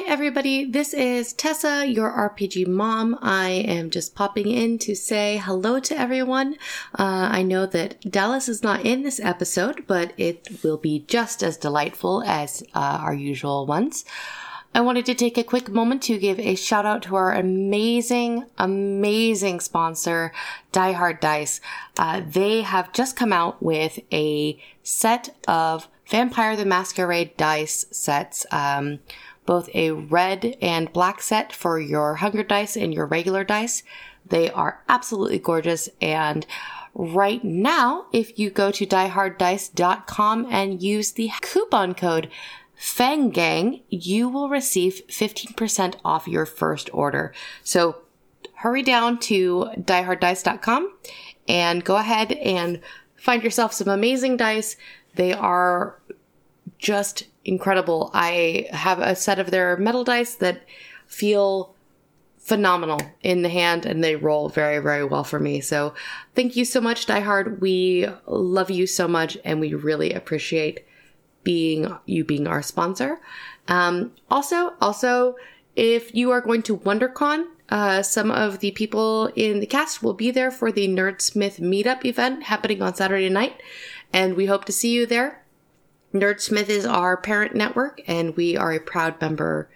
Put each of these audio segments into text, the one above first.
Hi, everybody. This is Tessa, your RPG mom. I am just popping in to say hello to everyone. Uh, I know that Dallas is not in this episode, but it will be just as delightful as uh, our usual ones. I wanted to take a quick moment to give a shout out to our amazing, amazing sponsor, Die Hard Dice. Uh, they have just come out with a set of Vampire the Masquerade dice sets. Um, both a red and black set for your hunger dice and your regular dice. They are absolutely gorgeous and right now, if you go to dieharddice.com and use the coupon code FANGANG, you will receive 15% off your first order. So hurry down to dieharddice.com and go ahead and find yourself some amazing dice. They are just incredible. I have a set of their metal dice that feel phenomenal in the hand and they roll very, very well for me. So thank you so much, Die Hard. We love you so much and we really appreciate being you being our sponsor. Um, also, also, if you are going to WonderCon, uh, some of the people in the cast will be there for the Nerdsmith meetup event happening on Saturday night, and we hope to see you there. Nerdsmith is our parent network, and we are a proud member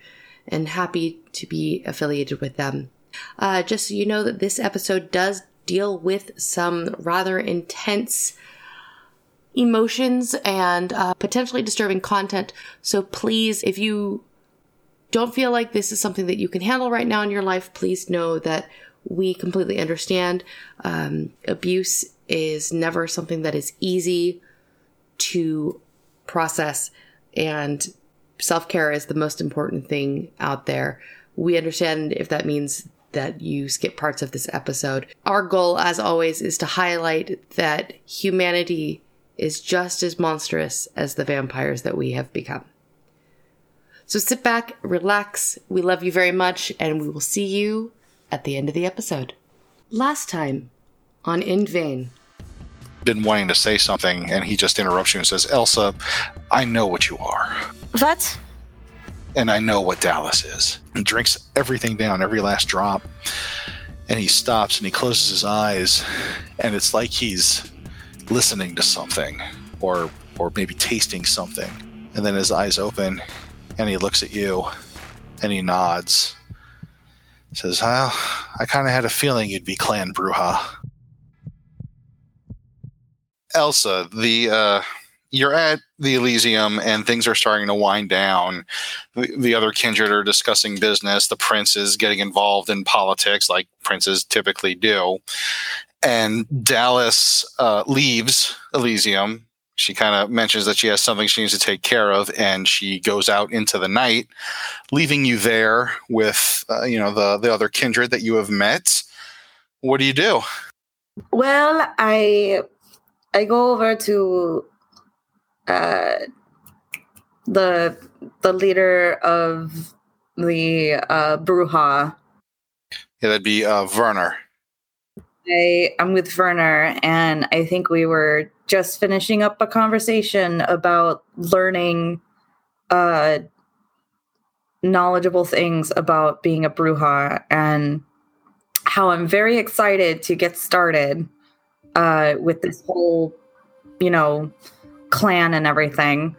and happy to be affiliated with them. Uh, just so you know that this episode does deal with some rather intense emotions and uh, potentially disturbing content. So please, if you don't feel like this is something that you can handle right now in your life, please know that we completely understand. Um, abuse is never something that is easy to process and self care is the most important thing out there. We understand if that means that you skip parts of this episode. Our goal, as always, is to highlight that humanity is just as monstrous as the vampires that we have become. So sit back, relax. We love you very much, and we will see you at the end of the episode. Last time on In Vain been wanting to say something, and he just interrupts you and says, Elsa, I know what you are. What? And I know what Dallas is. And drinks everything down, every last drop. And he stops and he closes his eyes, and it's like he's listening to something or or maybe tasting something. And then his eyes open and he looks at you and he nods. Says, well, I kind of had a feeling you'd be Clan Brujah. Elsa, the uh, you're at the Elysium and things are starting to wind down. The, the, other kindred are discussing business. The prince is getting involved in politics, like princes typically do. And Dallas uh, leaves Elysium. She kind of mentions that she has something she needs to take care of, and she goes out into the night, leaving you there with uh, you know the the other kindred that you have met. What do you do? Well, I I go over to uh, the the leader of the uh, Brujah. Yeah, that'd be uh, Werner. I, I'm with Werner, and I think we were just finishing up a conversation about learning uh, knowledgeable things about being a Brujah and how I'm very excited to get started uh, with this whole, you know, clan and everything.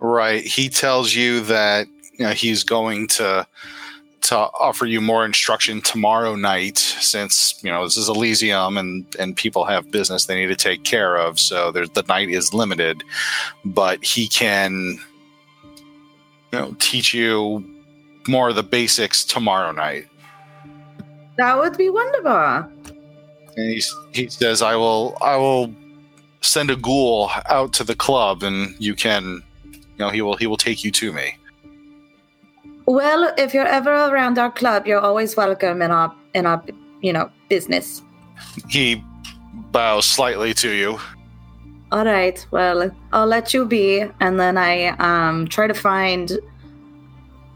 Right. He tells you that you know, he's going to to offer you more instruction tomorrow night since you know this is elysium and and people have business they need to take care of so there's the night is limited but he can you know teach you more of the basics tomorrow night that would be wonderful and he, he says, "I will, I will send a ghoul out to the club, and you can, you know, he will, he will take you to me." Well, if you're ever around our club, you're always welcome in our, in our, you know, business. He bows slightly to you. All right. Well, I'll let you be, and then I um try to find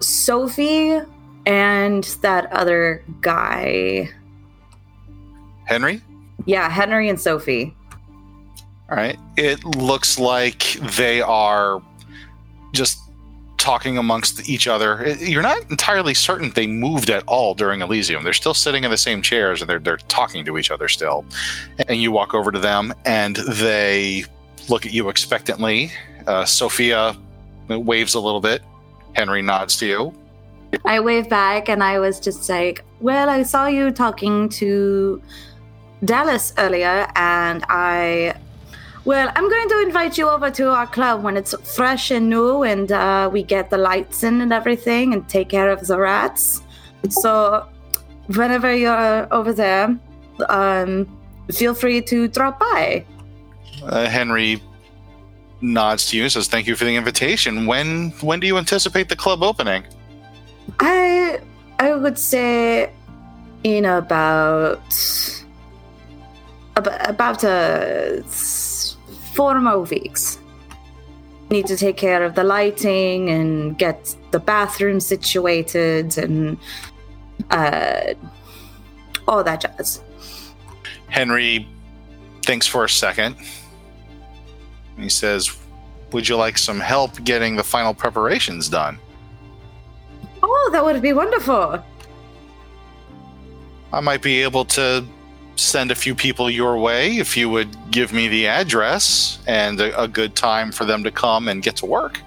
Sophie and that other guy. Henry? Yeah, Henry and Sophie. All right. It looks like they are just talking amongst each other. You're not entirely certain they moved at all during Elysium. They're still sitting in the same chairs and they're they're talking to each other still. And you walk over to them and they look at you expectantly. Uh, Sophia waves a little bit. Henry nods to you. I wave back and I was just like, Well, I saw you talking to Dallas earlier, and I. Well, I'm going to invite you over to our club when it's fresh and new and uh, we get the lights in and everything and take care of the rats. So, whenever you're over there, um, feel free to drop by. Uh, Henry nods to you and says, "Thank you for the invitation. When when do you anticipate the club opening?" I I would say in about about, about uh, four more weeks. Need to take care of the lighting and get the bathroom situated and uh, all that jazz. Henry thinks for a second. He says, "Would you like some help getting the final preparations done?" Oh, that would be wonderful. I might be able to send a few people your way if you would give me the address and a, a good time for them to come and get to work.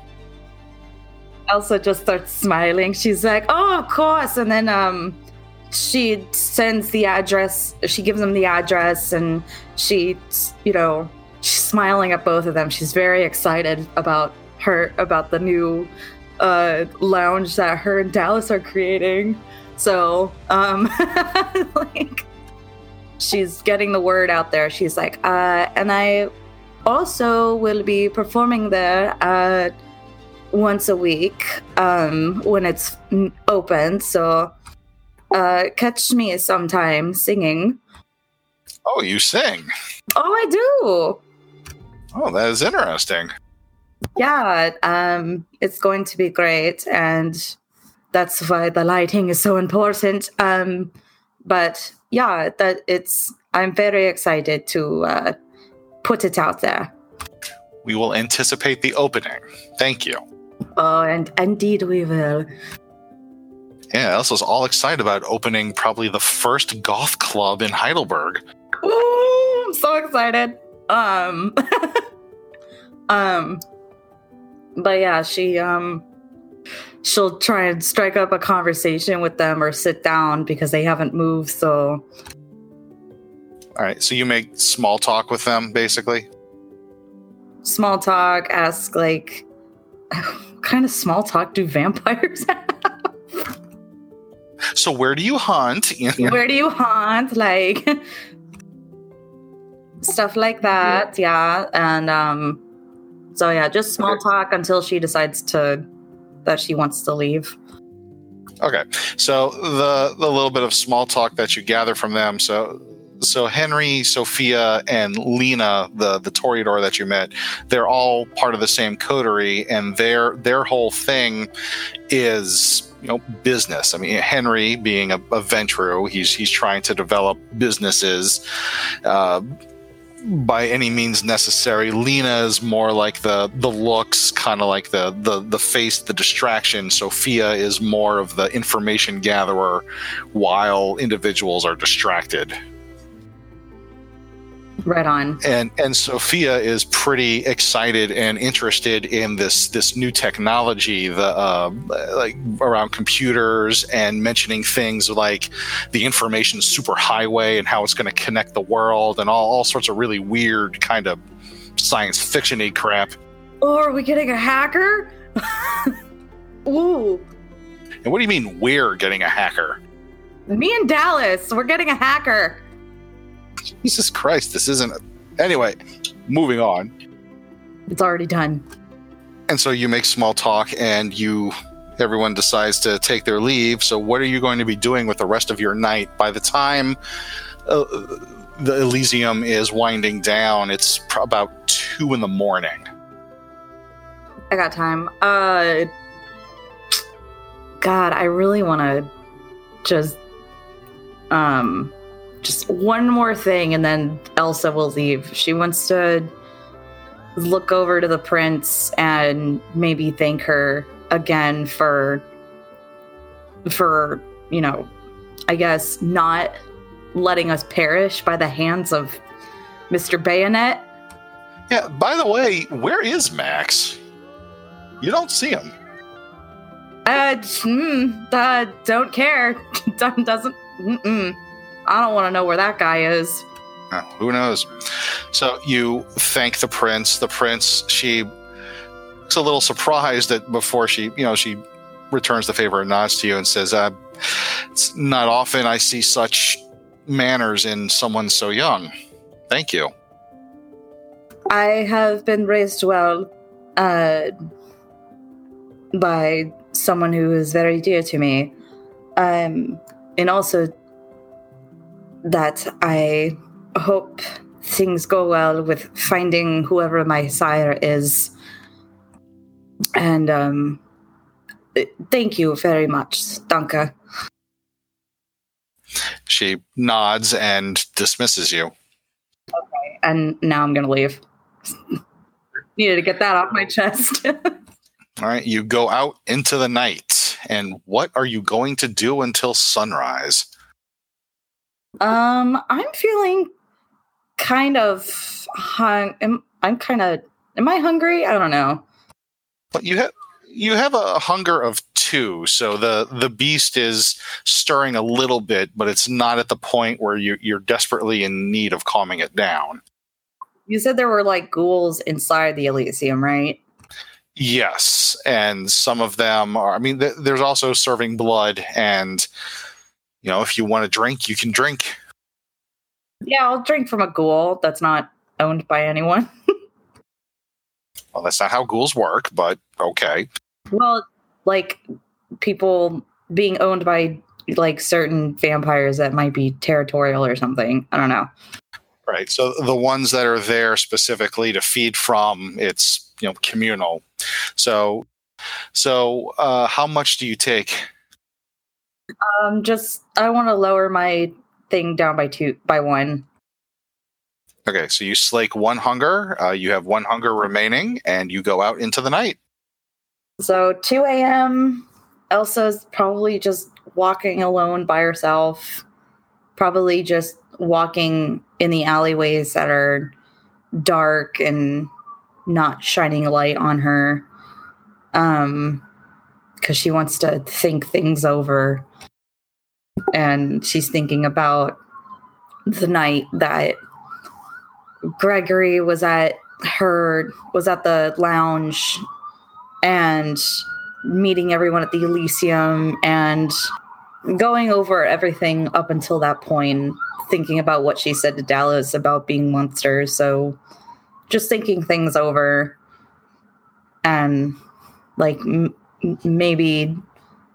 Elsa just starts smiling. She's like, "Oh, of course!" And then um, she sends the address. She gives them the address, and she, you know, she's smiling at both of them. She's very excited about her about the new uh, lounge that her and Dallas are creating. So, um, like, she's getting the word out there. She's like, uh, and I also will be performing there. Uh, once a week um, when it's open. So uh, catch me sometime singing. Oh, you sing. Oh, I do. Oh, that is interesting. Yeah, um, it's going to be great, and that's why the lighting is so important. Um, but yeah, that it's. I'm very excited to uh, put it out there. We will anticipate the opening. Thank you. Oh, and indeed we will. Yeah, Elsa's all excited about opening probably the first goth club in Heidelberg. Ooh, I'm so excited. Um um but yeah, she um she'll try and strike up a conversation with them or sit down because they haven't moved, so All right, so you make small talk with them, basically. small talk, ask like what kind of small talk do vampires have? So where do you hunt? Where do you haunt? Like stuff like that. Yeah. And um so yeah, just small talk until she decides to that she wants to leave. Okay, so the the little bit of small talk that you gather from them. So so Henry, Sophia, and Lena, the the Toreador that you met, they're all part of the same coterie, and their their whole thing is you know business. I mean, Henry being a, a Ventrue, he's he's trying to develop businesses. Uh, by any means necessary. Lena is more like the the looks, kind of like the the the face, the distraction. Sophia is more of the information gatherer, while individuals are distracted. Right on. And and Sophia is pretty excited and interested in this this new technology, the uh, like around computers and mentioning things like the information superhighway and how it's going to connect the world and all, all sorts of really weird kind of science fiction-y crap. Oh, are we getting a hacker? Ooh. And what do you mean we're getting a hacker? Me and Dallas, we're getting a hacker. Jesus Christ, this isn't. Anyway, moving on. It's already done. And so you make small talk, and you. Everyone decides to take their leave. So, what are you going to be doing with the rest of your night? By the time uh, the Elysium is winding down, it's pr- about two in the morning. I got time. Uh God, I really want to just um just one more thing and then Elsa will leave. She wants to look over to the prince and maybe thank her again for for you know i guess not letting us perish by the hands of mr bayonet Yeah, by the way, where is Max? You don't see him. uh, hmm, uh don't care doesn't mm-mm. I don't want to know where that guy is Uh, who knows? So you thank the prince. The prince, she looks a little surprised that before she, you know, she returns the favor and nods to you and says, uh, "It's not often I see such manners in someone so young. Thank you." I have been raised well uh, by someone who is very dear to me. Um, and also that I hope things go well with finding whoever my sire is. And um, thank you very much, Danke. She nods and dismisses you. Okay, and now I'm going to leave. Needed to get that off my chest. All right, you go out into the night, and what are you going to do until sunrise? Um, I'm feeling kind of hung. Am, I'm kind of. Am I hungry? I don't know. But you have you have a hunger of two, so the the beast is stirring a little bit, but it's not at the point where you you're desperately in need of calming it down. You said there were like ghouls inside the Elysium, right? Yes, and some of them are. I mean, th- there's also serving blood, and you know, if you want to drink, you can drink. Yeah, I'll drink from a ghoul that's not owned by anyone. Well, that's not how ghouls work, but okay. well, like people being owned by like certain vampires that might be territorial or something. I don't know. Right. So the ones that are there specifically to feed from, it's you know communal. So, so uh, how much do you take? Um, just I want to lower my thing down by two by one. Okay, so you slake one hunger. Uh, you have one hunger remaining, and you go out into the night. So 2 a.m. Elsa's probably just walking alone by herself. Probably just walking in the alleyways that are dark and not shining a light on her. Um, because she wants to think things over. And she's thinking about the night that Gregory was at her was at the lounge and meeting everyone at the Elysium and going over everything up until that point, thinking about what she said to Dallas about being monsters. So just thinking things over and like maybe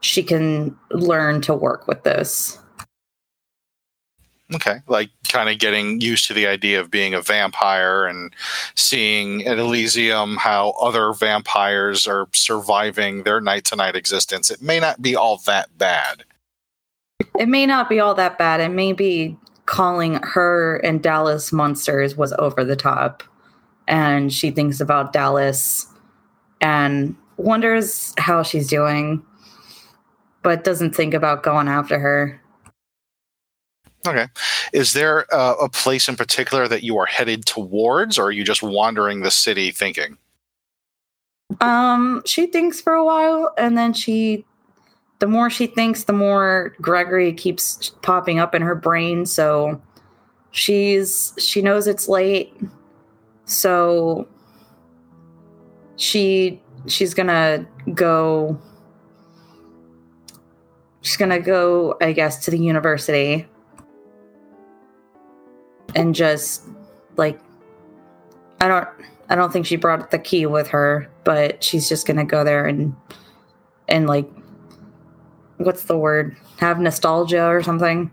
she can learn to work with this. Okay, like kind of getting used to the idea of being a vampire and seeing at Elysium how other vampires are surviving their night to night existence. It may not be all that bad. It may not be all that bad. It may be calling her and Dallas monsters was over the top. And she thinks about Dallas and wonders how she's doing, but doesn't think about going after her. Okay. Is there uh, a place in particular that you are headed towards, or are you just wandering the city thinking? Um, she thinks for a while and then she the more she thinks, the more Gregory keeps popping up in her brain, so she's she knows it's late. So she she's gonna go she's gonna go, I guess, to the university and just like I don't I don't think she brought the key with her, but she's just gonna go there and and like what's the word? Have nostalgia or something.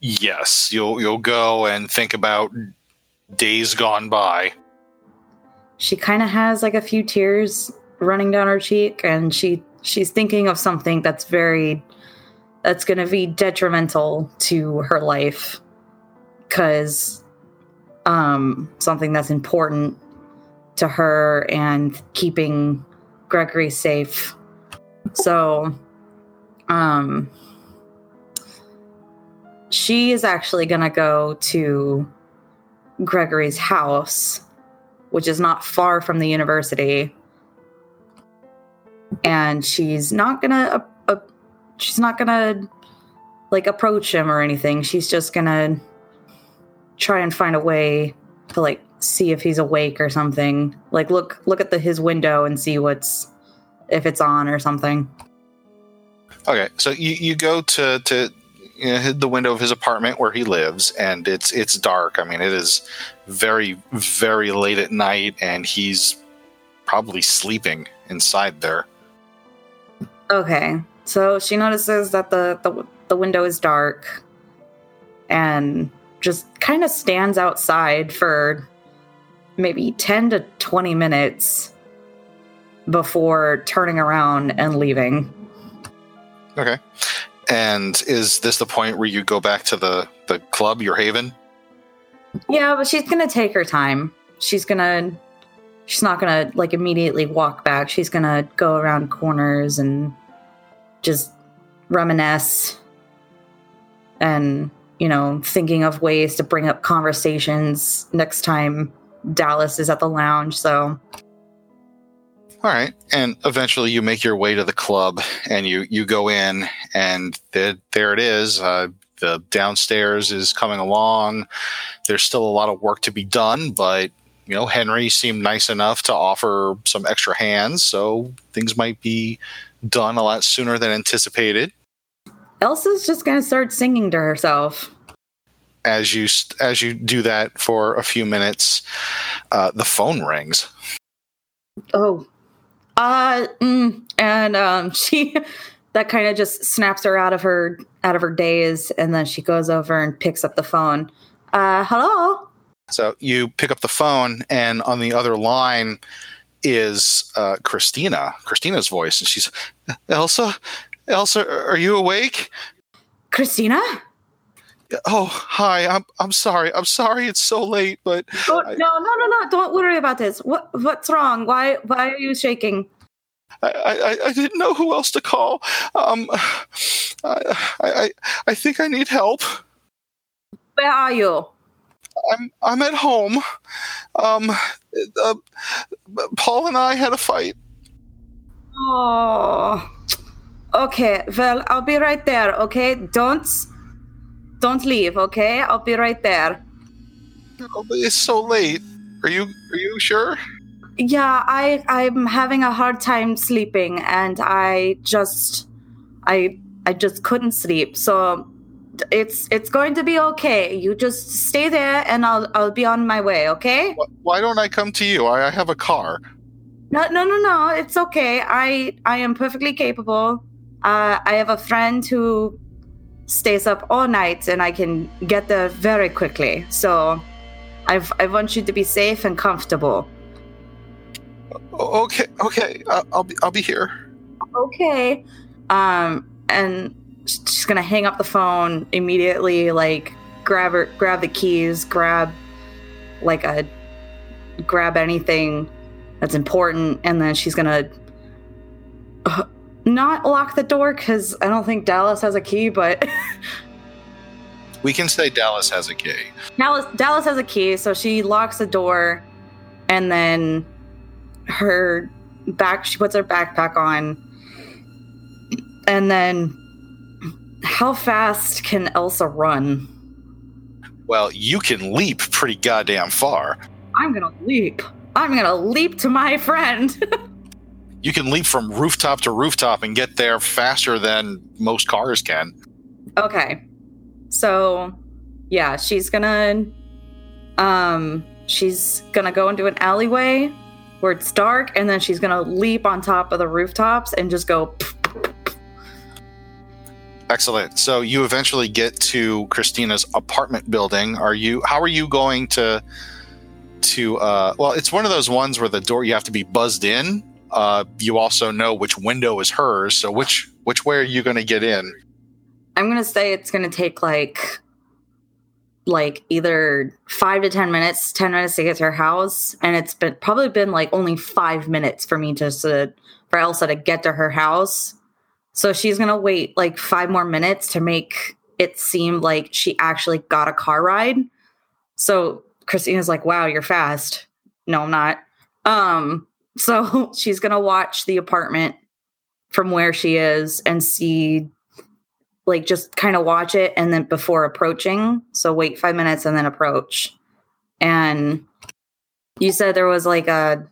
Yes, you'll you'll go and think about days gone by. She kind of has like a few tears running down her cheek, and she she's thinking of something that's very that's gonna be detrimental to her life because um something that's important to her and keeping Gregory safe. So, um, she is actually going to go to Gregory's house, which is not far from the university. And she's not to, uh, uh, she's not to like approach him or anything. She's just to try and find a way to like see if he's awake or something. Like look look at the his window and see what's if it's on or something. Okay, so you, you go to to Uh, the window of his apartment where he lives, and it's it's dark. I mean, it is very very late at night, and he's probably sleeping inside there. Okay, so she notices that the the, the window is dark, and just kind of stands outside for maybe 10 to 20 minutes before turning around and leaving. Okay. And is this the point where you go back to the, the club, your haven? Yeah, but she's to take her time. She's to, she's not to like immediately walk back. She's to go around corners and just reminisce and, you know, thinking of ways to bring up conversations next time Dallas is at the lounge. So, all right, and eventually you make your way to the club, and you you go in, and the, there it is. Uh, the downstairs is coming along. There's still a lot of work to be done, but you know Henry seemed nice enough to offer some extra hands, so things might be done a lot sooner than anticipated. Elsa's just gonna start singing to herself as you as you do that for a few minutes, uh, the phone rings. Oh, uh, mm, and um, she that kind of just snaps her out of her out of her daze, and then she goes over and picks up the phone. Uh, hello. So you pick up the phone, and on the other line is uh, Christina. Christina's voice, and she's Elsa. Elsa, are you awake? Christina. Oh, hi. I'm I'm sorry. I'm sorry it's so late, but oh, no, no, no, no. Don't worry about this. What what's wrong? Why why are you shaking? I, I, I didn't know who else to call. Um, I, I I think I need help. Where are you? I'm I'm at home. Um, uh, Paul and I had a fight. Oh, okay. Well, I'll be right there. Okay, don't don't leave, okay? I'll be right there. Oh, it's so late. Are you are you sure? Yeah, I I'm having a hard time sleeping and I just I I just couldn't sleep. So it's it's going to be okay. You just stay there and I'll I'll be on my way, okay? Why don't I come to you? I, I have a car. No, no, no, no. It's okay. I I am perfectly capable. Uh, I have a friend who stays up all night and I can get there very quickly. So I've, I want you to be safe and comfortable. Okay, okay. I'll be I'll be here. Okay. Um and she's going to hang up the phone immediately like grab her grab the keys, grab like a grab anything that's important and then she's going to uh, not lock the door because I don't think Dallas has a key, but. we can say Dallas has a key. Dallas, Dallas has a key, so she locks the door and then her back, she puts her backpack on. And then how fast can Elsa run? Well, you can leap pretty goddamn far. I'm gonna leap. I'm gonna leap to my friend. you can leap from rooftop to rooftop and get there faster than most cars can. Okay. So, yeah, she's gonna um she's gonna go into an alleyway where it's dark and then she's gonna leap on top of the rooftops and just go Excellent. So you eventually get to Christina's apartment building. Are you how are you going to to uh well, it's one of those ones where the door you have to be buzzed in uh, you also know which window is hers. So which which way are you going to get in? I'm going to say it's going to take like like either five to 10 minutes, 10 minutes to get to her house. And it's been probably been like only five minutes for me just to, for Elsa to get to her house. So she's going to wait like five more minutes to make it seem like she actually got a car ride. So Christina's like, wow, you're fast. No, I'm not. Um, so she's going to watch the apartment from where she is and see like just kind of watch it and then before approaching. So wait five minutes and then approach. And you said there was like a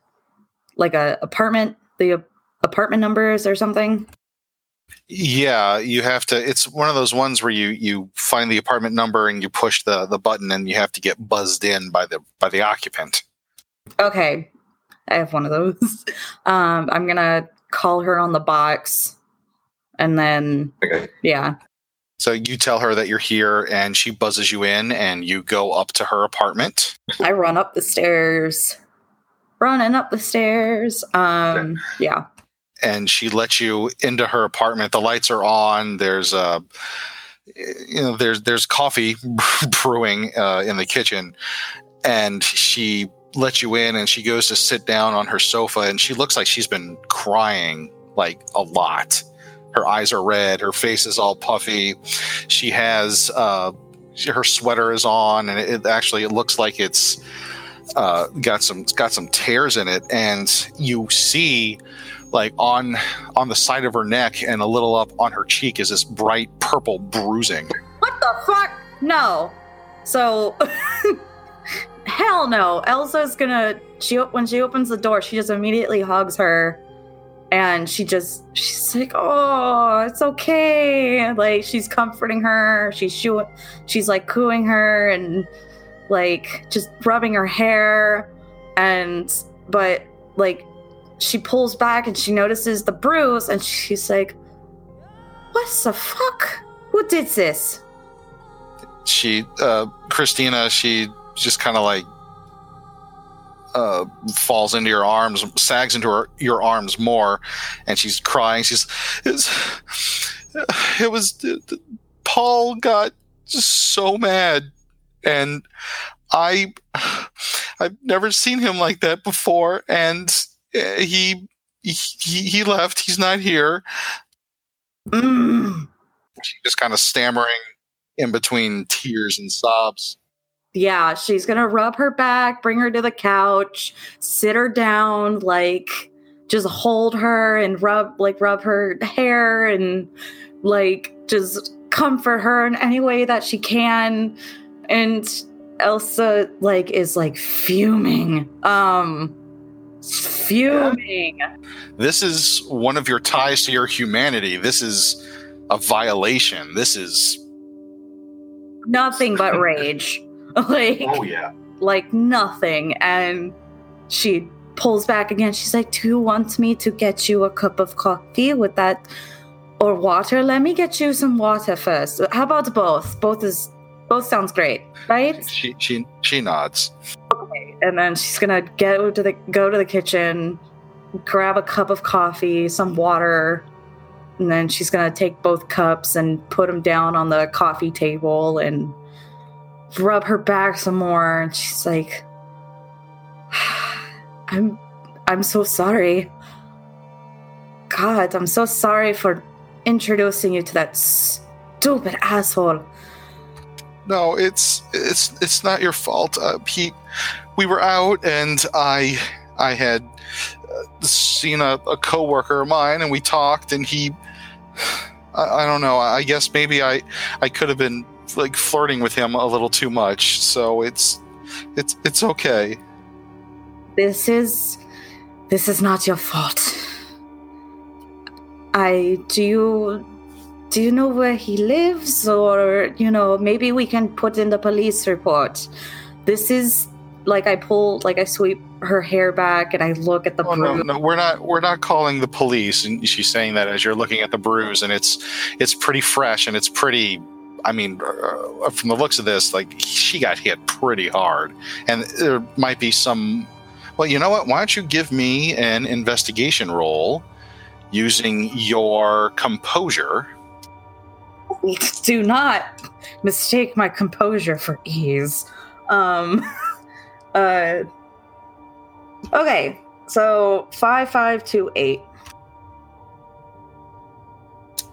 like a apartment, the apartment numbers or something. Yeah, you have to. It's one of those ones where you you find the apartment number and you push the the button and you have to get buzzed in by the by the occupant. Okay, I have one of those. Um, I'm gonna call her on the box, and then Okay. yeah, So you tell her that you're here and she buzzes you in and you go up to her apartment. I run up the stairs, running up the stairs. Um, yeah, and she lets you into her apartment. The lights are on. There's uh, you know, there's there's coffee brewing uh, in the kitchen, and she lets you in, and she goes to sit down on her sofa, and she looks like she's been crying like a lot. Her eyes are red. Her face is all puffy. She has uh, her sweater is on, and it, it actually it looks like it's uh, got some got some tears in it, and you see like on on the side of her neck and a little up on her cheek is this bright purple bruising. what the fuck? No. So, hell no. Elsa's gonna. She when she opens the door, she just immediately hugs her, and she just she's like, "Oh, it's okay." Like she's comforting her. She's shoo- she's like cooing her and like just rubbing her hair, and but like she pulls back and she notices the bruise, and she's like, "What the fuck? Who did this?" She uh Christina, she just kind of like uh falls into your arms, sags into her your arms more and she's crying. She's it's, it was Paul got so mad and I I've never seen him like that before and uh, he he he left. He's not here. Mm. She's just kind of stammering in between tears and sobs. Yeah, she's gonna rub her back, bring her to the couch, sit her down, like just hold her and rub like rub her hair and like just comfort her in any way that she can. And Elsa like is like fuming. Um fuming. This is one of your ties to your humanity. This is a violation. This is Nothing but rage. Oh, like Oh, yeah. like nothing. And she pulls back again. She's like, Do you want me to get you a cup of coffee with that or water? Let me get you some water first. How about both? Both is both sounds great, right? She she she nods. okay And then she's gonna go to the go to the kitchen, grab a cup of coffee, some water, and then she's gonna take both cups and put them down on the coffee table and rub her back some more. And she's like, "I'm, I'm so sorry. God, I'm so sorry for introducing you to that stupid asshole." No, it's it's it's not your fault. Uh, Pete, we were out and I I had uh, seen a, a coworker of mine and we talked and he I, I don't know. I guess maybe I I could have been like flirting with him a little too much. So it's it's it's okay. this is this is not your fault i do you do you know where he lives or you know maybe we can put in the police report this is like i pull like i sweep her hair back and i look at the Oh no, no, we're not we're not calling the police. And she's saying that as you're looking at the bruise, and it's it's pretty fresh and it's pretty. I mean, uh, from the looks of this, like she got hit pretty hard, and there might be some. Well, you know what? Why don't you give me an investigation roll using your composure? do not mistake my composure for ease. Um, uh, okay, so five, five, two, eight.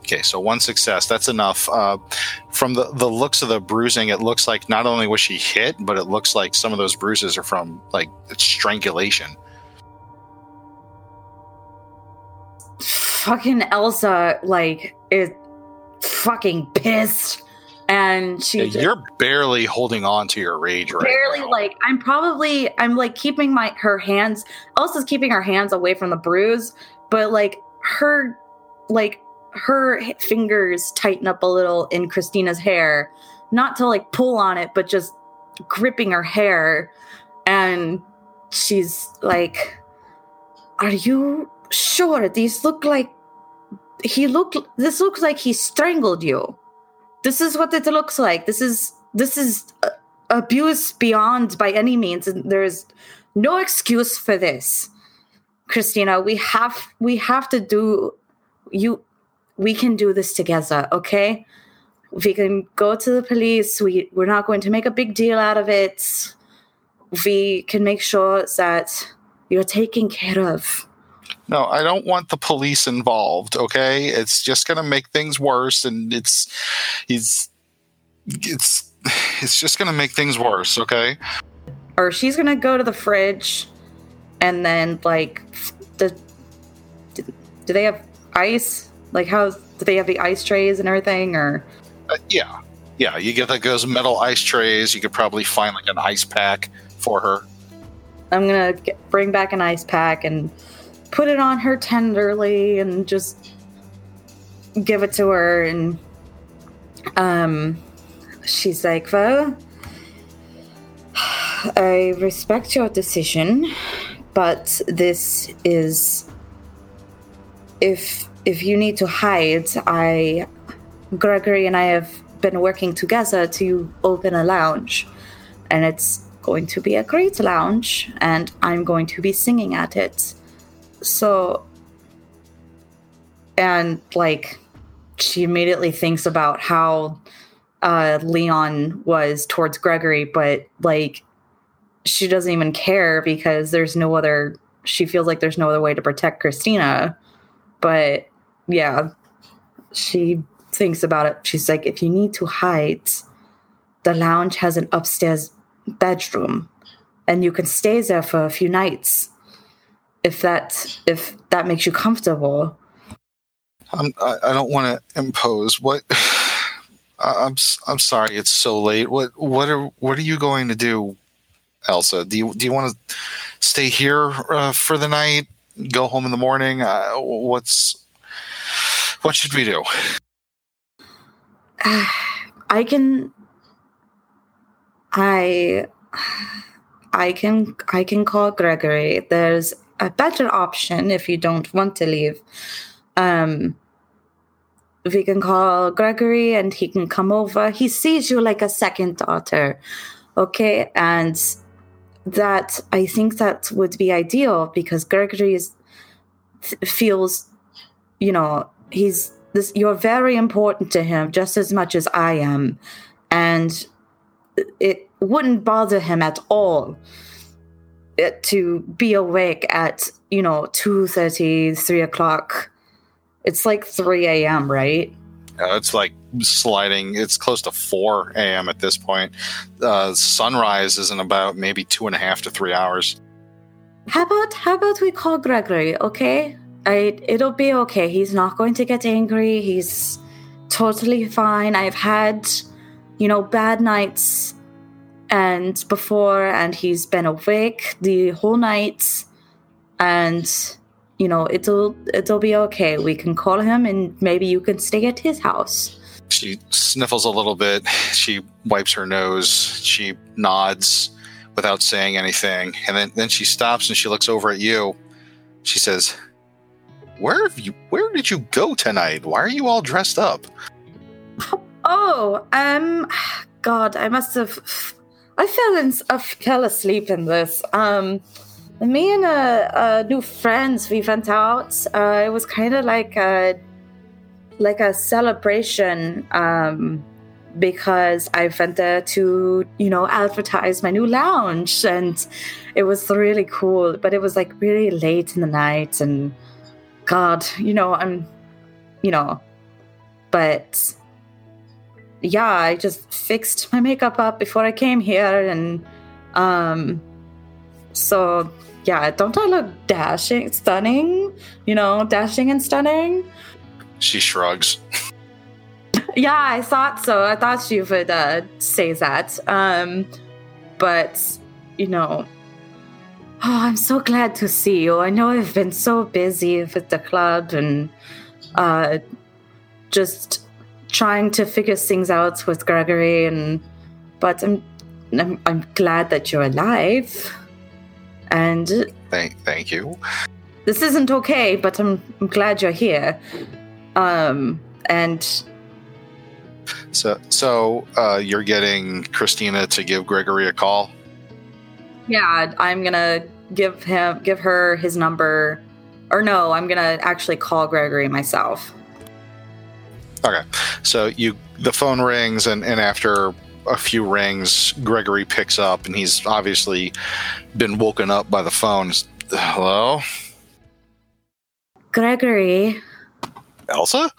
Okay, so one success. That's enough. Uh, from the, the looks of the bruising, it looks like not only was she hit, but it looks like some of those bruises are from like strangulation. Fucking Elsa, like, is fucking pissed. And she Yeah, you're barely holding on to your rage right barely now. like I'm probably I'm like keeping my her hands Elsa's keeping her hands away from the bruise, but like her like her fingers tighten up a little in Christina's hair, not to like pull on it, but just gripping her hair, and she's like, "Are you sure these look like he looked? This looks like he strangled you. This is what it looks like. This is this is." uh, abuse beyond by any means and there's no excuse for this christina we have we have to do you we can do this together okay we can go to the police we we're not going to make a big deal out of it we can make sure that you're taken care of No, I don't want the police involved. Okay, it's just gonna make things worse, and it's he's it's it's just gonna make things worse. Okay. or she's gonna go to the fridge and then like the do, do they have ice like how do they have the ice trays and everything or Uh, yeah, yeah. You get like those metal ice trays. You could probably find like an ice pack for her. i'm gonna get, bring back an ice pack and put it on her tenderly and just give it to her and um she's like well i respect your decision but this is if if you need to hide i gregory and i have been working together to open a lounge. And it's going to be a great lounge and i'm going to be singing at it. So and like she immediately thinks about how uh leon was towards gregory but like she doesn't even care because there's no other she feels like there's no other way to protect christina. But yeah she thinks about it she's like if you need to hide the lounge has an upstairs bedroom and you can stay there for a few nights if that if that makes you comfortable I'm, I, I don't want to impose. What? I'm I'm sorry. It's so late. What what are what are you going to do, Elsa? Do you do you want to stay here uh, for the night? Go home in the morning? Uh, what's what should we do? I can I I can I can call Gregory. There's a better option if you don't want to leave. Um we can call Gregory and he can come over. He sees you like a second daughter. Okay? And that I think that would be ideal because Gregory is feels you know, he's this you're very important to him just as much as I am. And it wouldn't bother him at all uh, to be awake at, you know, 2.30, 3 o'clock. It's like 3 a.m., right? Uh, it's like sliding. It's close to four a.m. at this point. Uh, sunrise is in about maybe two and a half to three hours. How about how about we call Gregory, okay? I it'll be okay. He's not going to get angry. He's totally fine. I've had, you know, bad nights and before and he's been awake the whole night and you know, it'll it'll be okay. We can call him and maybe you can stay at his house. She sniffles a little bit. She wipes her nose. She nods without saying anything, and then then she stops and she looks over at you. She says, "Where have you? Where did you go tonight? Why are you all dressed up?" Oh, um, God, I must have. I fell in, I fell asleep in this. Um, me and a, a new friends, we went out. Uh, it was kind of like a like a celebration um, because I went there to, you know, advertise my new lounge. And it was really cool. But it was like really late in the night. And God, you know, I'm, you know, but yeah, I just fixed my makeup up before I came here. And um, so yeah, don't I look dashing, stunning? You know, dashing and stunning? She shrugs. Yeah, I thought so. I thought she would uh, say that. Um, but, you know, oh, I'm so glad to see you. I know I've been so busy with the club and uh, just trying to figure things out with Gregory, and but I'm I'm, I'm glad that you're alive. And Thank, thank you. this isn't okay, but I'm, I'm glad you're here. Um, and So, so uh, you're getting Christina to give Gregory a call. Yeah, I'm gonna give him give her his number, or no, I'm gonna actually call Gregory myself. Okay, so you, the phone rings, and and after a few rings, Gregory picks up, and he's obviously been woken up by the phone. Hello, Gregory, Elsa.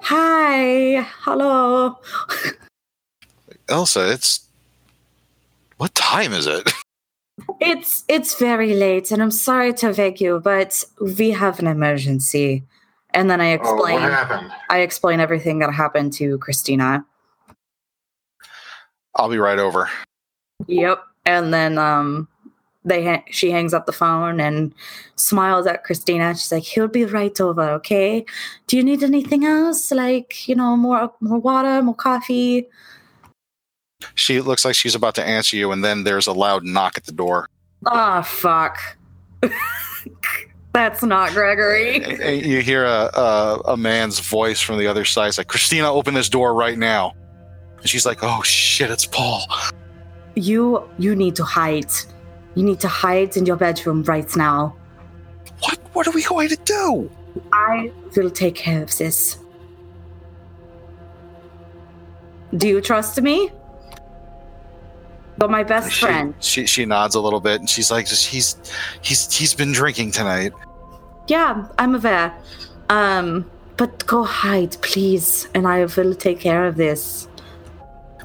hi, hello. Elsa, it's what time is it? It's it's very late, and I'm sorry to wake you, but we have an emergency. And then I explain happened? I explain everything that happened to Christina. I'll be right over. Yep. And then um they ha- she hangs up the phone and smiles at Christina. She's like, "He'll be right over, okay? Do you need anything else? Like, you know, more more water, more coffee?" She looks like she's about to answer you, and then there's a loud knock at the door. Oh, fuck. That's not Gregory. And- and you hear a, a a man's voice from the other side. It's like, Christina, open this door right now. And she's like, Oh shit, it's Paul. You you need to hide. You need to hide in your bedroom right now. What? What are we going to do? I will take care of this. Do you trust me? You're my best She, friend. she she nods a little bit, and she's like, "He's he's he's been drinking tonight." Yeah, I'm aware. Um, but go hide, please, and I will take care of this.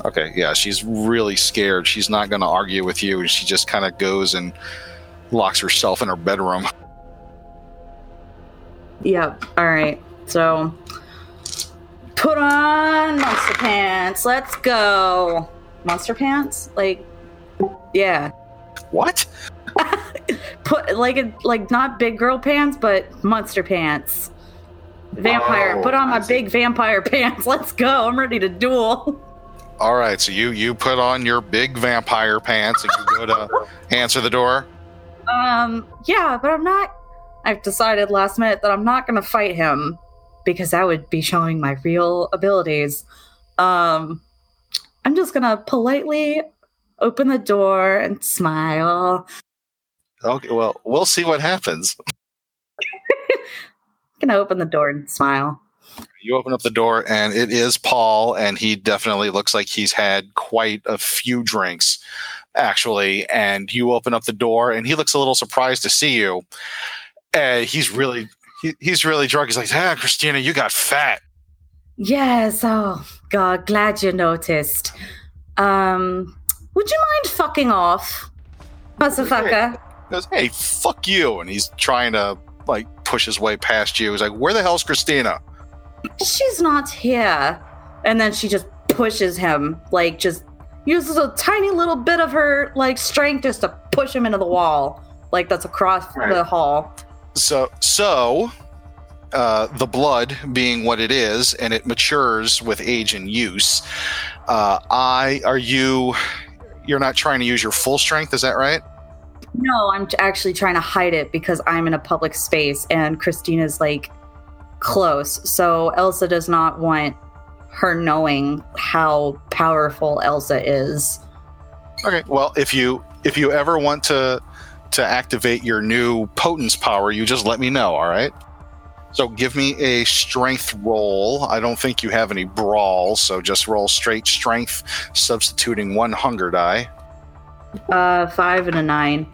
Okay, yeah, she's really scared. She's not going to argue with you, and she just kind of goes and locks herself in her bedroom. Yep. All right. So, put on monster pants. Let's go. Monster pants? Like, yeah. What? Put like a, like not big girl pants, but monster pants. Vampire. Oh, put on my big vampire pants. Let's go. I'm ready to duel. All right, so you you put on your big vampire pants and you go to answer the door. Um, yeah, but I'm not. I've decided last minute that I'm not going to fight him because that would be showing my real abilities. Um, I'm just going to politely open the door and smile. Okay, well, we'll see what happens. Gonna open the door and smile. You open up the door, and it is Paul, and he definitely looks like he's had quite a few drinks, actually. And you open up the door, and he looks a little surprised to see you. And he's really, he, he's really drunk. He's like, "Ah, Christina, you got fat." Yes. Oh God, glad you noticed. Um, would you mind fucking off, motherfucker? He goes, "Hey, fuck you!" And he's trying to like push his way past you. He's like, "Where the hell's Christina?" She's not here. And then she just pushes him, like just uses a tiny little bit of her like strength just to push him into the wall, like that's across the hall. So, so uh, the blood being what it is, and it matures with age and use. Uh, I are you? You're not trying to use your full strength, is that right? No, I'm actually trying to hide it because I'm in a public space and Christina's like close. So Elsa does not want her knowing how powerful Elsa is. Okay. Well, if you if you ever want to to activate your new potence power, you just let me know. All right. So give me a strength roll. I don't think you have any brawl, so just roll straight strength, substituting one hunger die. Uh, five and a nine.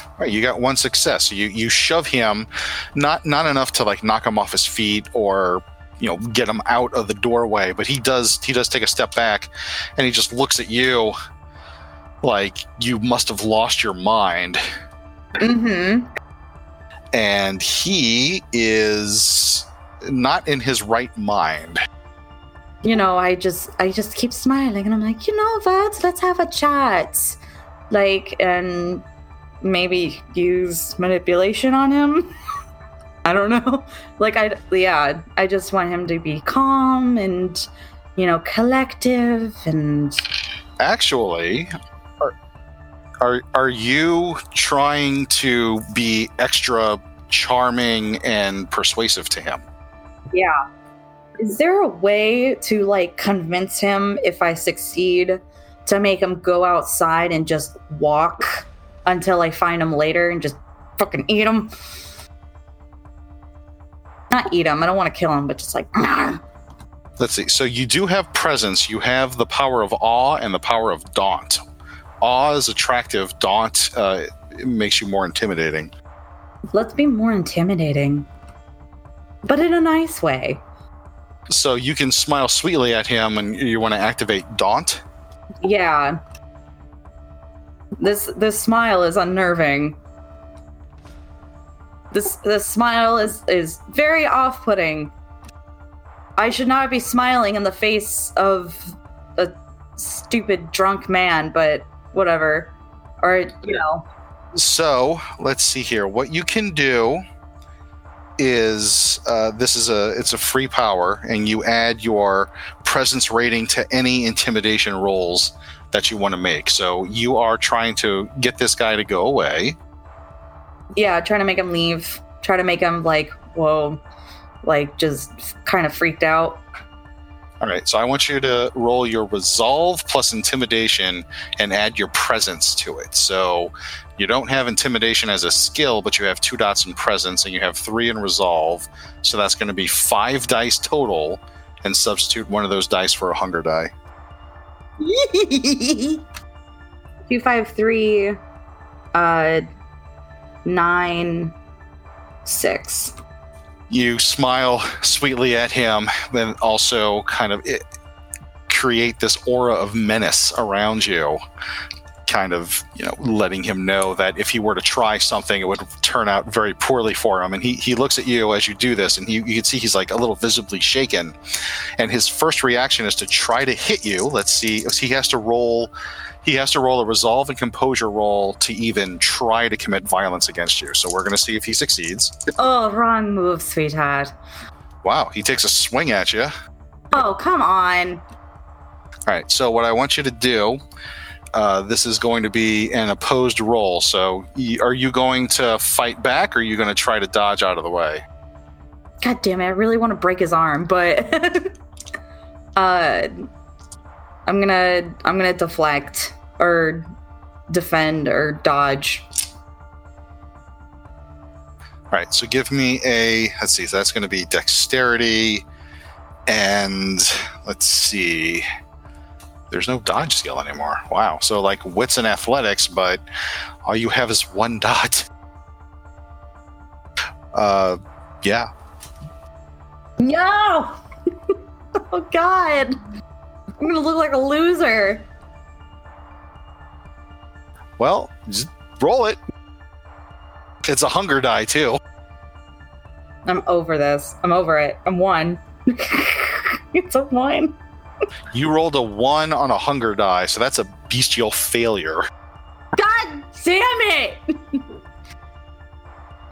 All right, you got one success. You you shove him, not not enough to like knock him off his feet or you know get him out of the doorway, but he does he does take a step back, and he just looks at you like you must have lost your mind. Mm-hmm. And he is not in his right mind. You know, I just I just keep smiling and I'm like, you know what? Let's have a chat. Like and maybe use manipulation on him. I don't know. Like I yeah, I just want him to be calm and you know, collective and Actually, are are, you trying to be extra charming and persuasive to him? Yeah. Is there a way to like convince him if I succeed to make him go outside and just walk until I find him later and just fucking eat him? Not eat him. I don't want to kill him, but just like Let's see. So you do have presence. You have the power of awe and the power of daunt. Awe is attractive. Daunt uh, makes you more intimidating. let's be more intimidating. But in a nice way. So you can smile sweetly at him, and you want to activate daunt. Yeah. This this smile is unnerving. This this smile is is very off-putting. I should not be smiling in the face of a stupid drunk man, but whatever. Or you know, So let's see here. What you can do is uh, this is a it's a free power, and you add your presence rating to any intimidation rolls that you want to make. So you are trying to get this guy to go away. yeah, trying to make him leave, try to make him like, whoa, like just kind of freaked out. All right. So I want you to roll your resolve plus intimidation and add your presence to it. So you don't have intimidation as a skill, but you have two dots in presence and you have three in resolve. So that's going to be five dice total. And substitute one of those dice for a hunger die. Two five three, uh, nine, six. You smile sweetly at him, then also kind of create this aura of menace around you. Kind of, you know, letting him know that if he were to try something, it would turn out very poorly for him. And he, he looks at you as you do this, and he, you can see he's like a little visibly shaken. And his first reaction is to try to hit you. Let's see. He has to roll. He has to roll a resolve and composure roll to even try to commit violence against you. So we're going to see if he succeeds. Oh, wrong move, sweetheart. Wow, he takes a swing at you. Oh, come on. All right. So what I want you to do, uh, this is going to be an opposed roll. So are you going to fight back, or are you going to try to dodge out of the way? God damn it! I really want to break his arm, but uh, I'm gonna I'm gonna deflect or defend or dodge. All right. So give me a. Let's see. So that's going to be dexterity, and let's see. There's no dodge skill anymore. Wow. So like wits and athletics, but all you have is one dot. Uh, yeah. No! oh God! I'm gonna look like a loser. Well, just roll it. It's a hunger die too. I'm over this. I'm over it. I'm one. it's a one. You rolled a one on a hunger die, so that's a bestial failure. God damn it!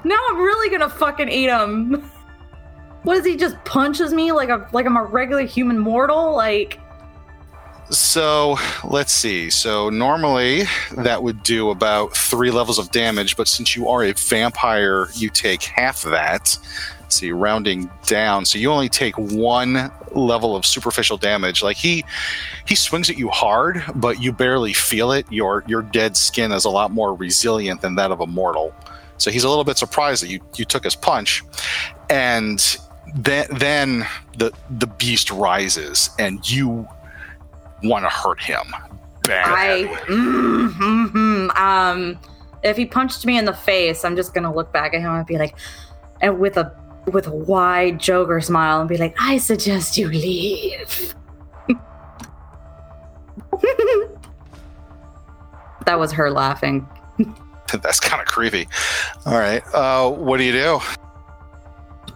now I'm really gonna fucking eat him. What is he just punches me like a like I'm a regular human mortal? Like So let's see. So normally that would do about three levels of damage, but since you are a vampire, you take half that. Let's see, rounding down. So you only take one level of superficial damage. Like he he swings at you hard, but you barely feel it. Your your dead skin is a lot more resilient than that of a mortal. So he's a little bit surprised that you you took his punch, and then then the the beast rises, and you want to hurt him. Bad. I mm-hmm, um if he punched me in the face, I'm just gonna look back at him and be like, and with a with a wide Joker smile and be like, I suggest you leave. that was her laughing. That's kind of creepy. All right. Uh, what do you do?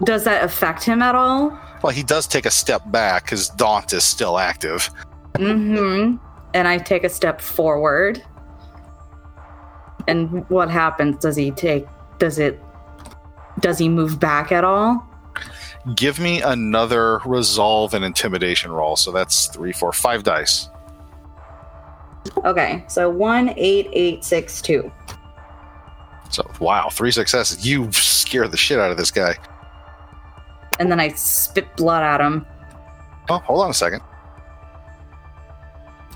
Does that affect him at all? Well, he does take a step back. His daunt is still active. Mm-hmm. And I take a step forward. And what happens? Does he take? Does it? Does he move back at all? Give me another resolve and intimidation roll. So that's three, four, five dice. Okay, so one, eight, eight, six, two. So wow, three successes. You scare the shit out of this guy. And then I spit blood at him. Oh, hold on a second.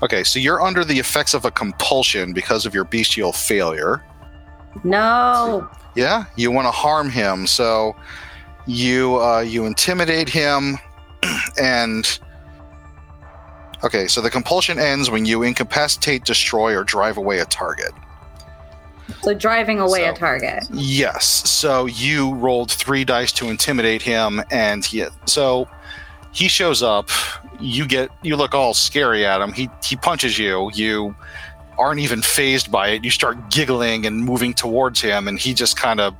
Okay, so you're under the effects of a compulsion because of your bestial failure. No. Yeah, you want to harm him, so you uh, you intimidate him, and okay, so the compulsion ends when you incapacitate, destroy, or drive away a target. So driving away a target. Yes. So you rolled three dice to intimidate him, and he so he shows up. You get you look all scary at him. He he punches you. You aren't even fazed by it. You start giggling and moving towards him, and he just kind of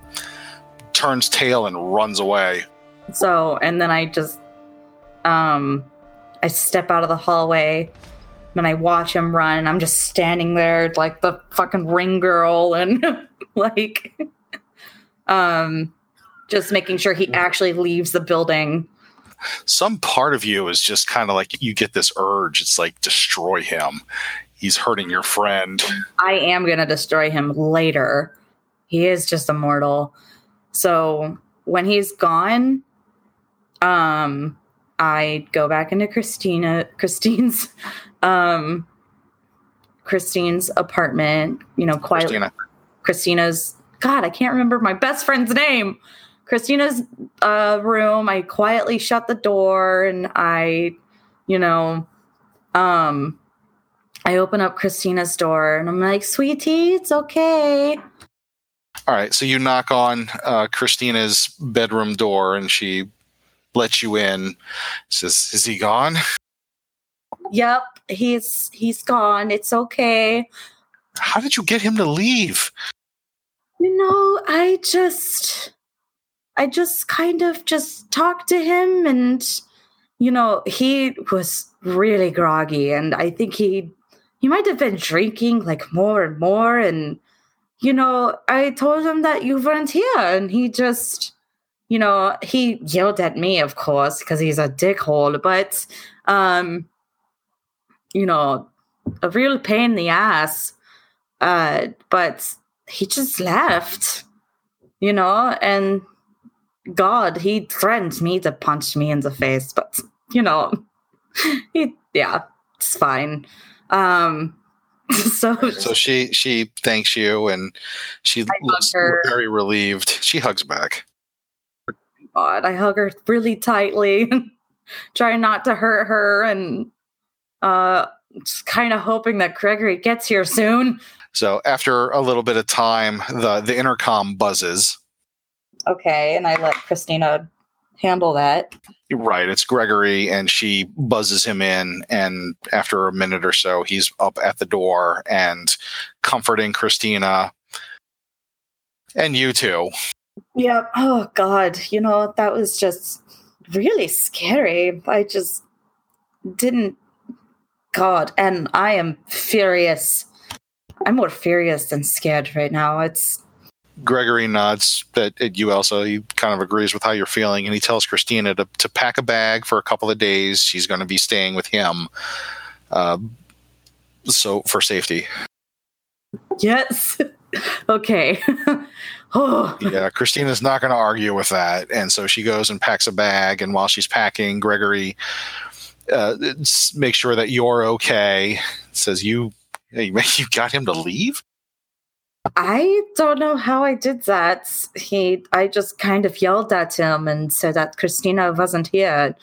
turns tail and runs away. So, and then I just, um, I step out of the hallway and I watch him run. And I'm just standing there like the fucking ring girl and like, um, just making sure he actually leaves the building. Some part of you is just kind of like you get this urge. It's like destroy him. He's hurting your friend. I am going to destroy him later. He is just immortal. So when he's gone, um, I go back into Christina, Christine's, um, Christine's apartment, you know, quietly. Christina. Christina's, God, I can't remember my best friend's name. Christina's uh, room. I quietly shut the door and I, you know, um, I open up Christina's door and I'm like, sweetie, it's okay. All right, so you knock on uh, Christina's bedroom door, and she lets you in. Says, "Is he gone? Yep, he's he's gone. It's okay. How did you get him to leave?" You know, I just I just kind of just talked to him and you know, he was really groggy and I think he he might have been drinking like more and more and you know, I told him that you weren't here and he just you know, he yelled at me of course because he's a dickhole, but um you know, a real pain in the ass. Uh but he just left, you know, and God, he threatened me to punch me in the face, but you know, he yeah, it's fine. Um, so, So she she thanks you, and she looks very relieved. She hugs back. God, I hug her really tightly, trying not to hurt her, and uh, just kind of hoping that Gregory gets here soon. So after a little bit of time, the the intercom buzzes. Okay, and I let Christina handle that. Right, it's Gregory, and she buzzes him in. And after a minute or so, he's up at the door and comforting Christina and you too. Yeah. Oh God, you know that was just really scary. I just didn't. God, and I am furious. I'm more furious than scared right now. It's Gregory nods at, at you, Elsa. He kind of agrees with how you're feeling, and he tells Christina to, to pack a bag for a couple of days. She's going to be staying with him, uh, so for safety. yes. okay. oh, Yeah, Christina's not going to argue with that, and so she goes and packs a bag. And while she's packing, Gregory uh, makes sure that you're okay. Says you, hey, you got him to leave. I don't know how I did that. He, I just kind of yelled at him and said that Christina wasn't here,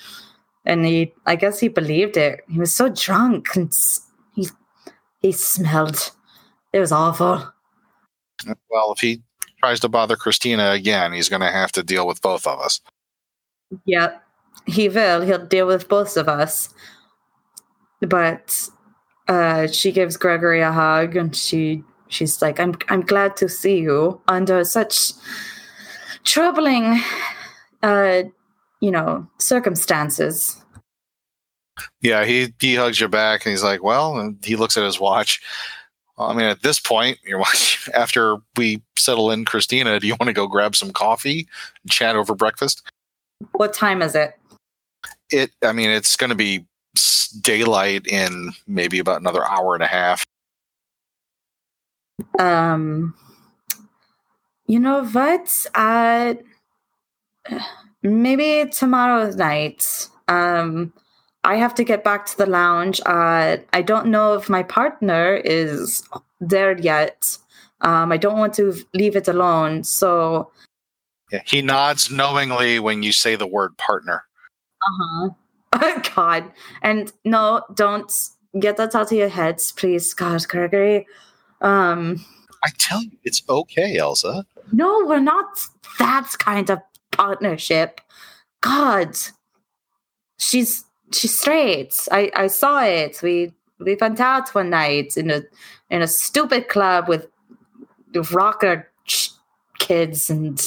and he, I guess he believed it. He was so drunk and he, he smelled. It was awful. Well, if he tries to bother Christina again, he's going to have to deal with both of us. Yep, he will. He'll deal with both of us. But uh, she gives Gregory a hug and she she's like, "I'm I'm glad to see you under such troubling, uh, you know, circumstances." Yeah, he he hugs you back and he's like, "Well," and he looks at his watch. I mean, at this point, you're watching, after we settle in Christina, do you want to go grab some coffee and chat over breakfast? What time is it? It, I mean, it's going to be daylight in maybe about another hour and a half. Um, you know what? Uh, maybe tomorrow night. Um, I have to get back to the lounge. Uh, I don't know if my partner is there yet. Um, I don't want to leave it alone. So yeah, he nods knowingly when you say the word partner. Uh huh. Oh, God. And no, don't get that out of your heads, please, God, Gregory. Um, I tell you, it's okay, Elsa. No, we're not that kind of partnership. God, she's she's straight. I I saw it. We we went out one night in a in a stupid club with rocker kids and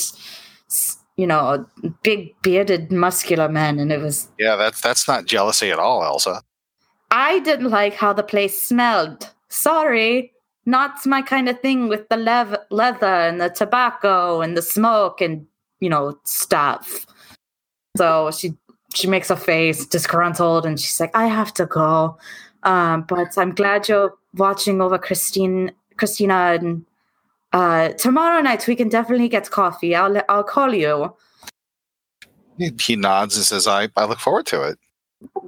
you know big bearded muscular men and it was yeah that's that's not jealousy at all elsa i didn't like how the place smelled sorry not my kind of thing with the lev- leather and the tobacco and the smoke and you know stuff. So she she makes a face disgruntled and she's like i have to go. Um, but i'm glad you're watching over christine christina and uh, tomorrow night we can definitely get coffee. I'll i'll call you. He nods and says i i look forward to it.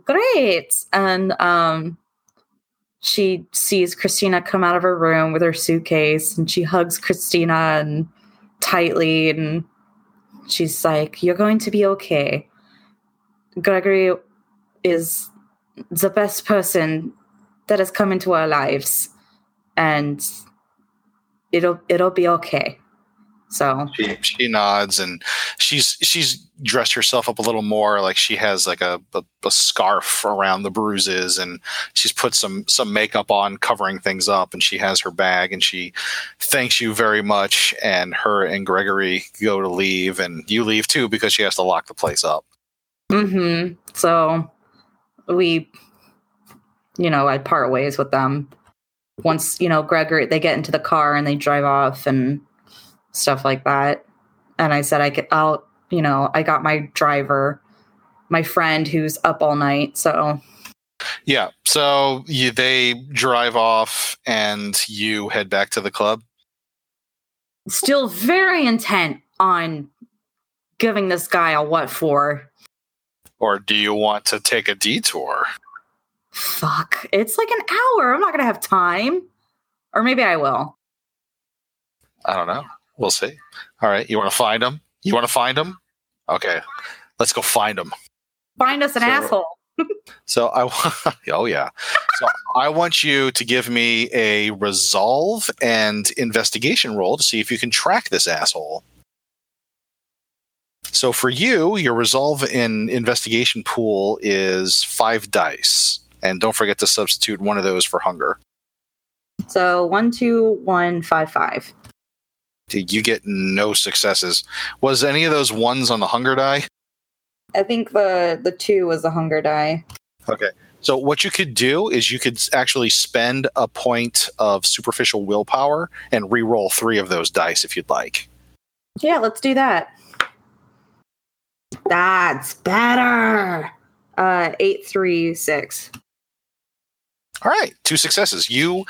Great. And um she sees Christina come out of her room with her suitcase and she hugs Christina and tightly and she's like, You're going to be okay. Gregory is the best person that has come into our lives and it'll it'll be okay. So she, she nods and she's she's dressed herself up a little more like she has like a, a, a, scarf around the bruises and she's put some some makeup on covering things up and she has her bag and she thanks you very much and her and Gregory go to leave and you leave too because she has to lock the place up. Mhm. So we you know, I part ways with them. Once, you know, Gregory they get into the car and they drive off and stuff like that. And I said, I could, I'll, you know, I got my driver, my friend who's up all night. So, yeah. So you, they drive off and you head back to the club. Still very intent on giving this guy a what for. Or do you want to take a detour? Fuck. It's like an hour. I'm not going to have time. Or maybe I will. I don't know. We'll see. All right. You want to find him? You want to find him? Okay. Let's go find him. Find us an so, asshole. so I oh yeah. So I want you to give me a resolve and investigation roll to see if you can track this asshole. So for you, your resolve in investigation pool is five dice. And don't forget to substitute one of those for hunger. So one, two, one, five, five you get no successes. Was any of those ones on the hunger die? I think the the two was the hunger die. Okay. So what you could do is you could actually spend a point of superficial willpower and re-roll three of those dice if you'd like. Yeah, let's do that. That's better. Uh, eight, three, six. All right, two successes. You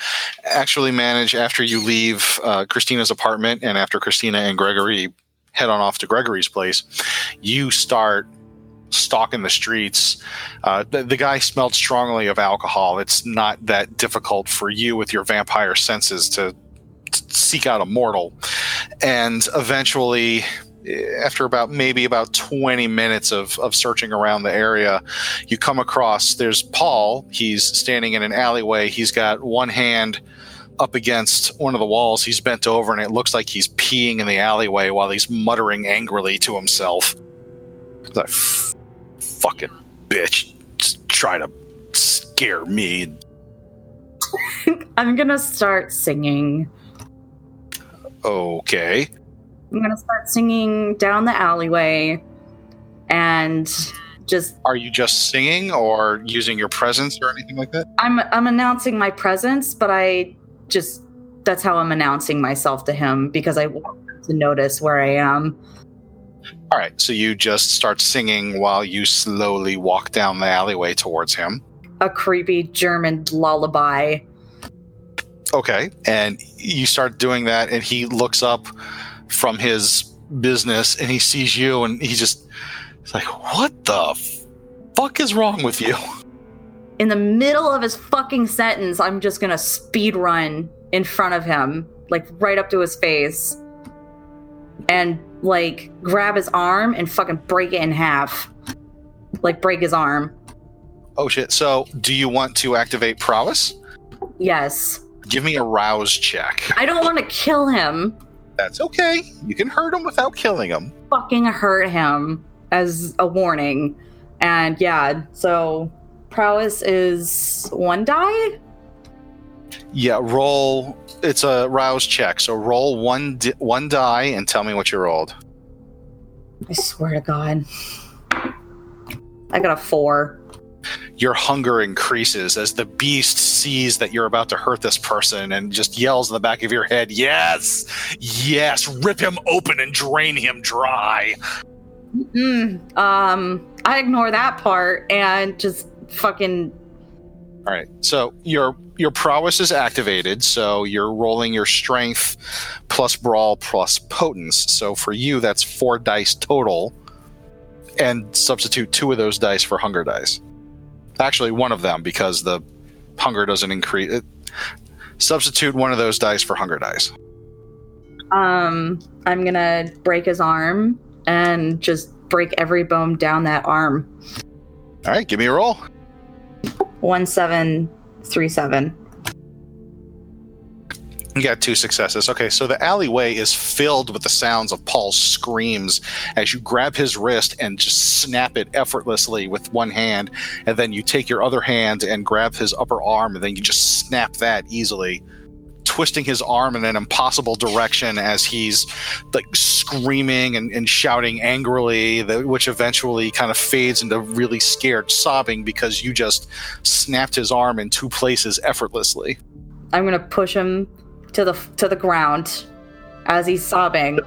actually manage after you leave uh, Christina's apartment and after Christina and Gregory head on off to Gregory's place, you start stalking the streets. Uh, the, the, guy smelled strongly of alcohol. It's not that difficult for you with your vampire senses to seek out a mortal. And eventually, after about maybe about 20 minutes of, of searching around the area, you come across there's Paul. He's standing in an alleyway. He's got one hand up against one of the walls. He's bent over, and it looks like he's peeing in the alleyway while he's muttering angrily to himself. That fucking bitch. Just try to scare me. I'm gonna start singing. Okay. I'm gonna start singing down the alleyway and just Are you just singing or using your presence or anything like that? I'm I'm announcing my presence, but I just that's how I'm announcing myself to him because I want him to notice where I am. All right. So you just start singing while you slowly walk down the alleyway towards him. A creepy German lullaby. Okay. And you start doing that, and he looks up from his business and he sees you, and he just, like, What the fuck is wrong with you? In the middle of his fucking sentence, I'm just gonna speed run in front of him, like right up to his face, and like grab his arm and fucking break it in half. Like break his arm. Oh shit. So do you want to activate prowess? Yes. Give me a rouse check. I don't want to kill him. That's okay. You can hurt him without killing him. Fucking hurt him as a warning. And yeah, so prowess is one die? Yeah, roll. It's a rouse check. So roll one di- one die and tell me what you rolled. I swear to God. I got a four. Your hunger increases as the beast sees that you're about to hurt this person and just yells in the back of your head, "Yes, yes! Rip him open and drain him dry." Mm, um, I ignore that part and just fucking. All right. So your your prowess is activated. So you're rolling your strength plus brawl plus potence. So for you, that's four dice total, and substitute two of those dice for hunger dice. Actually, one of them because the hunger doesn't increase. It, substitute one of those dice for hunger dice. Um, I'm gonna break his arm and just break every bone down that arm. All right, give me a roll. One seven three seven. You got two successes. Okay, so the alleyway is filled with the sounds of Paul's screams as you grab his wrist and just snap it effortlessly with one hand, and then you take your other hand and grab his upper arm, and then you just snap that easily, twisting his arm in an impossible direction as he's like screaming and, and shouting angrily, which eventually kind of fades into really scared sobbing because you just snapped his arm in two places effortlessly. I'm gonna push him to the to the ground as he's sobbing.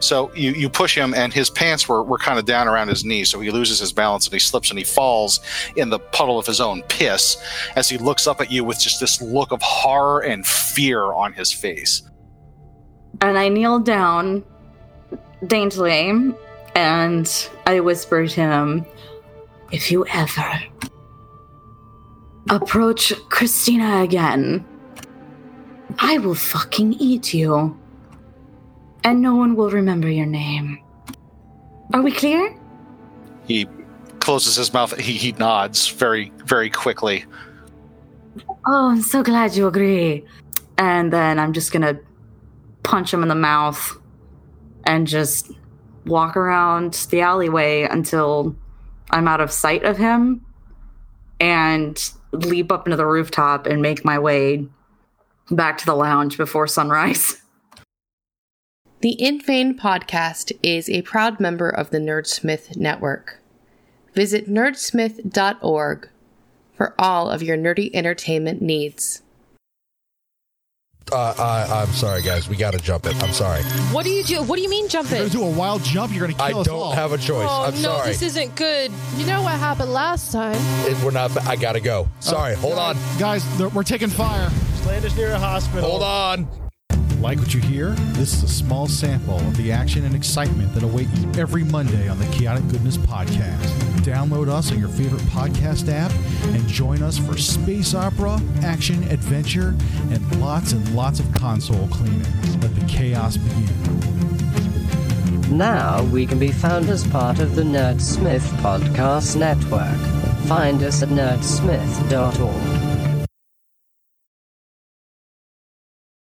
So you, you push him, and his pants were, were kind of down around his knees, so he loses his balance and he slips and he falls in the puddle of his own piss as he looks up at you with just this look of horror and fear on his face. And I kneel down daintily and I whisper to him, If you ever approach Christina again, I will fucking eat you. And no one will remember your name. Are we clear? He closes his mouth. He, he nods very, very quickly. Oh, I'm so glad you agree. And then I'm just gonna punch him in the mouth and just walk around the alleyway until I'm out of sight of him and leap up into the rooftop and make my way back to the lounge before sunrise. The Infane podcast is a proud member of the Nerdsmith Network. Visit nerdsmith.org for all of your nerdy entertainment needs. Uh, uh, I'm sorry, guys. We got to jump it. I'm sorry. What do you do? What do you mean jump You're it? gonna do a wild jump. You're gonna I kill us don't have a choice. Oh I'm no, sorry. this isn't good. You know what happened last time? It- we're not. I gotta go. Sorry. Hold on. guys. th- We're taking fire. Land is near a hospital. Hold on. Like what you hear? This is a small sample of the action and excitement that await you every Monday on the Chaotic Goodness Podcast. Download us on your favorite podcast app and join us for space opera, action, adventure, and lots and lots of console cleaning. Let the chaos begin. Now we can be found as part of the Nerdsmith Podcast Network. Find us at nerdsmith.org.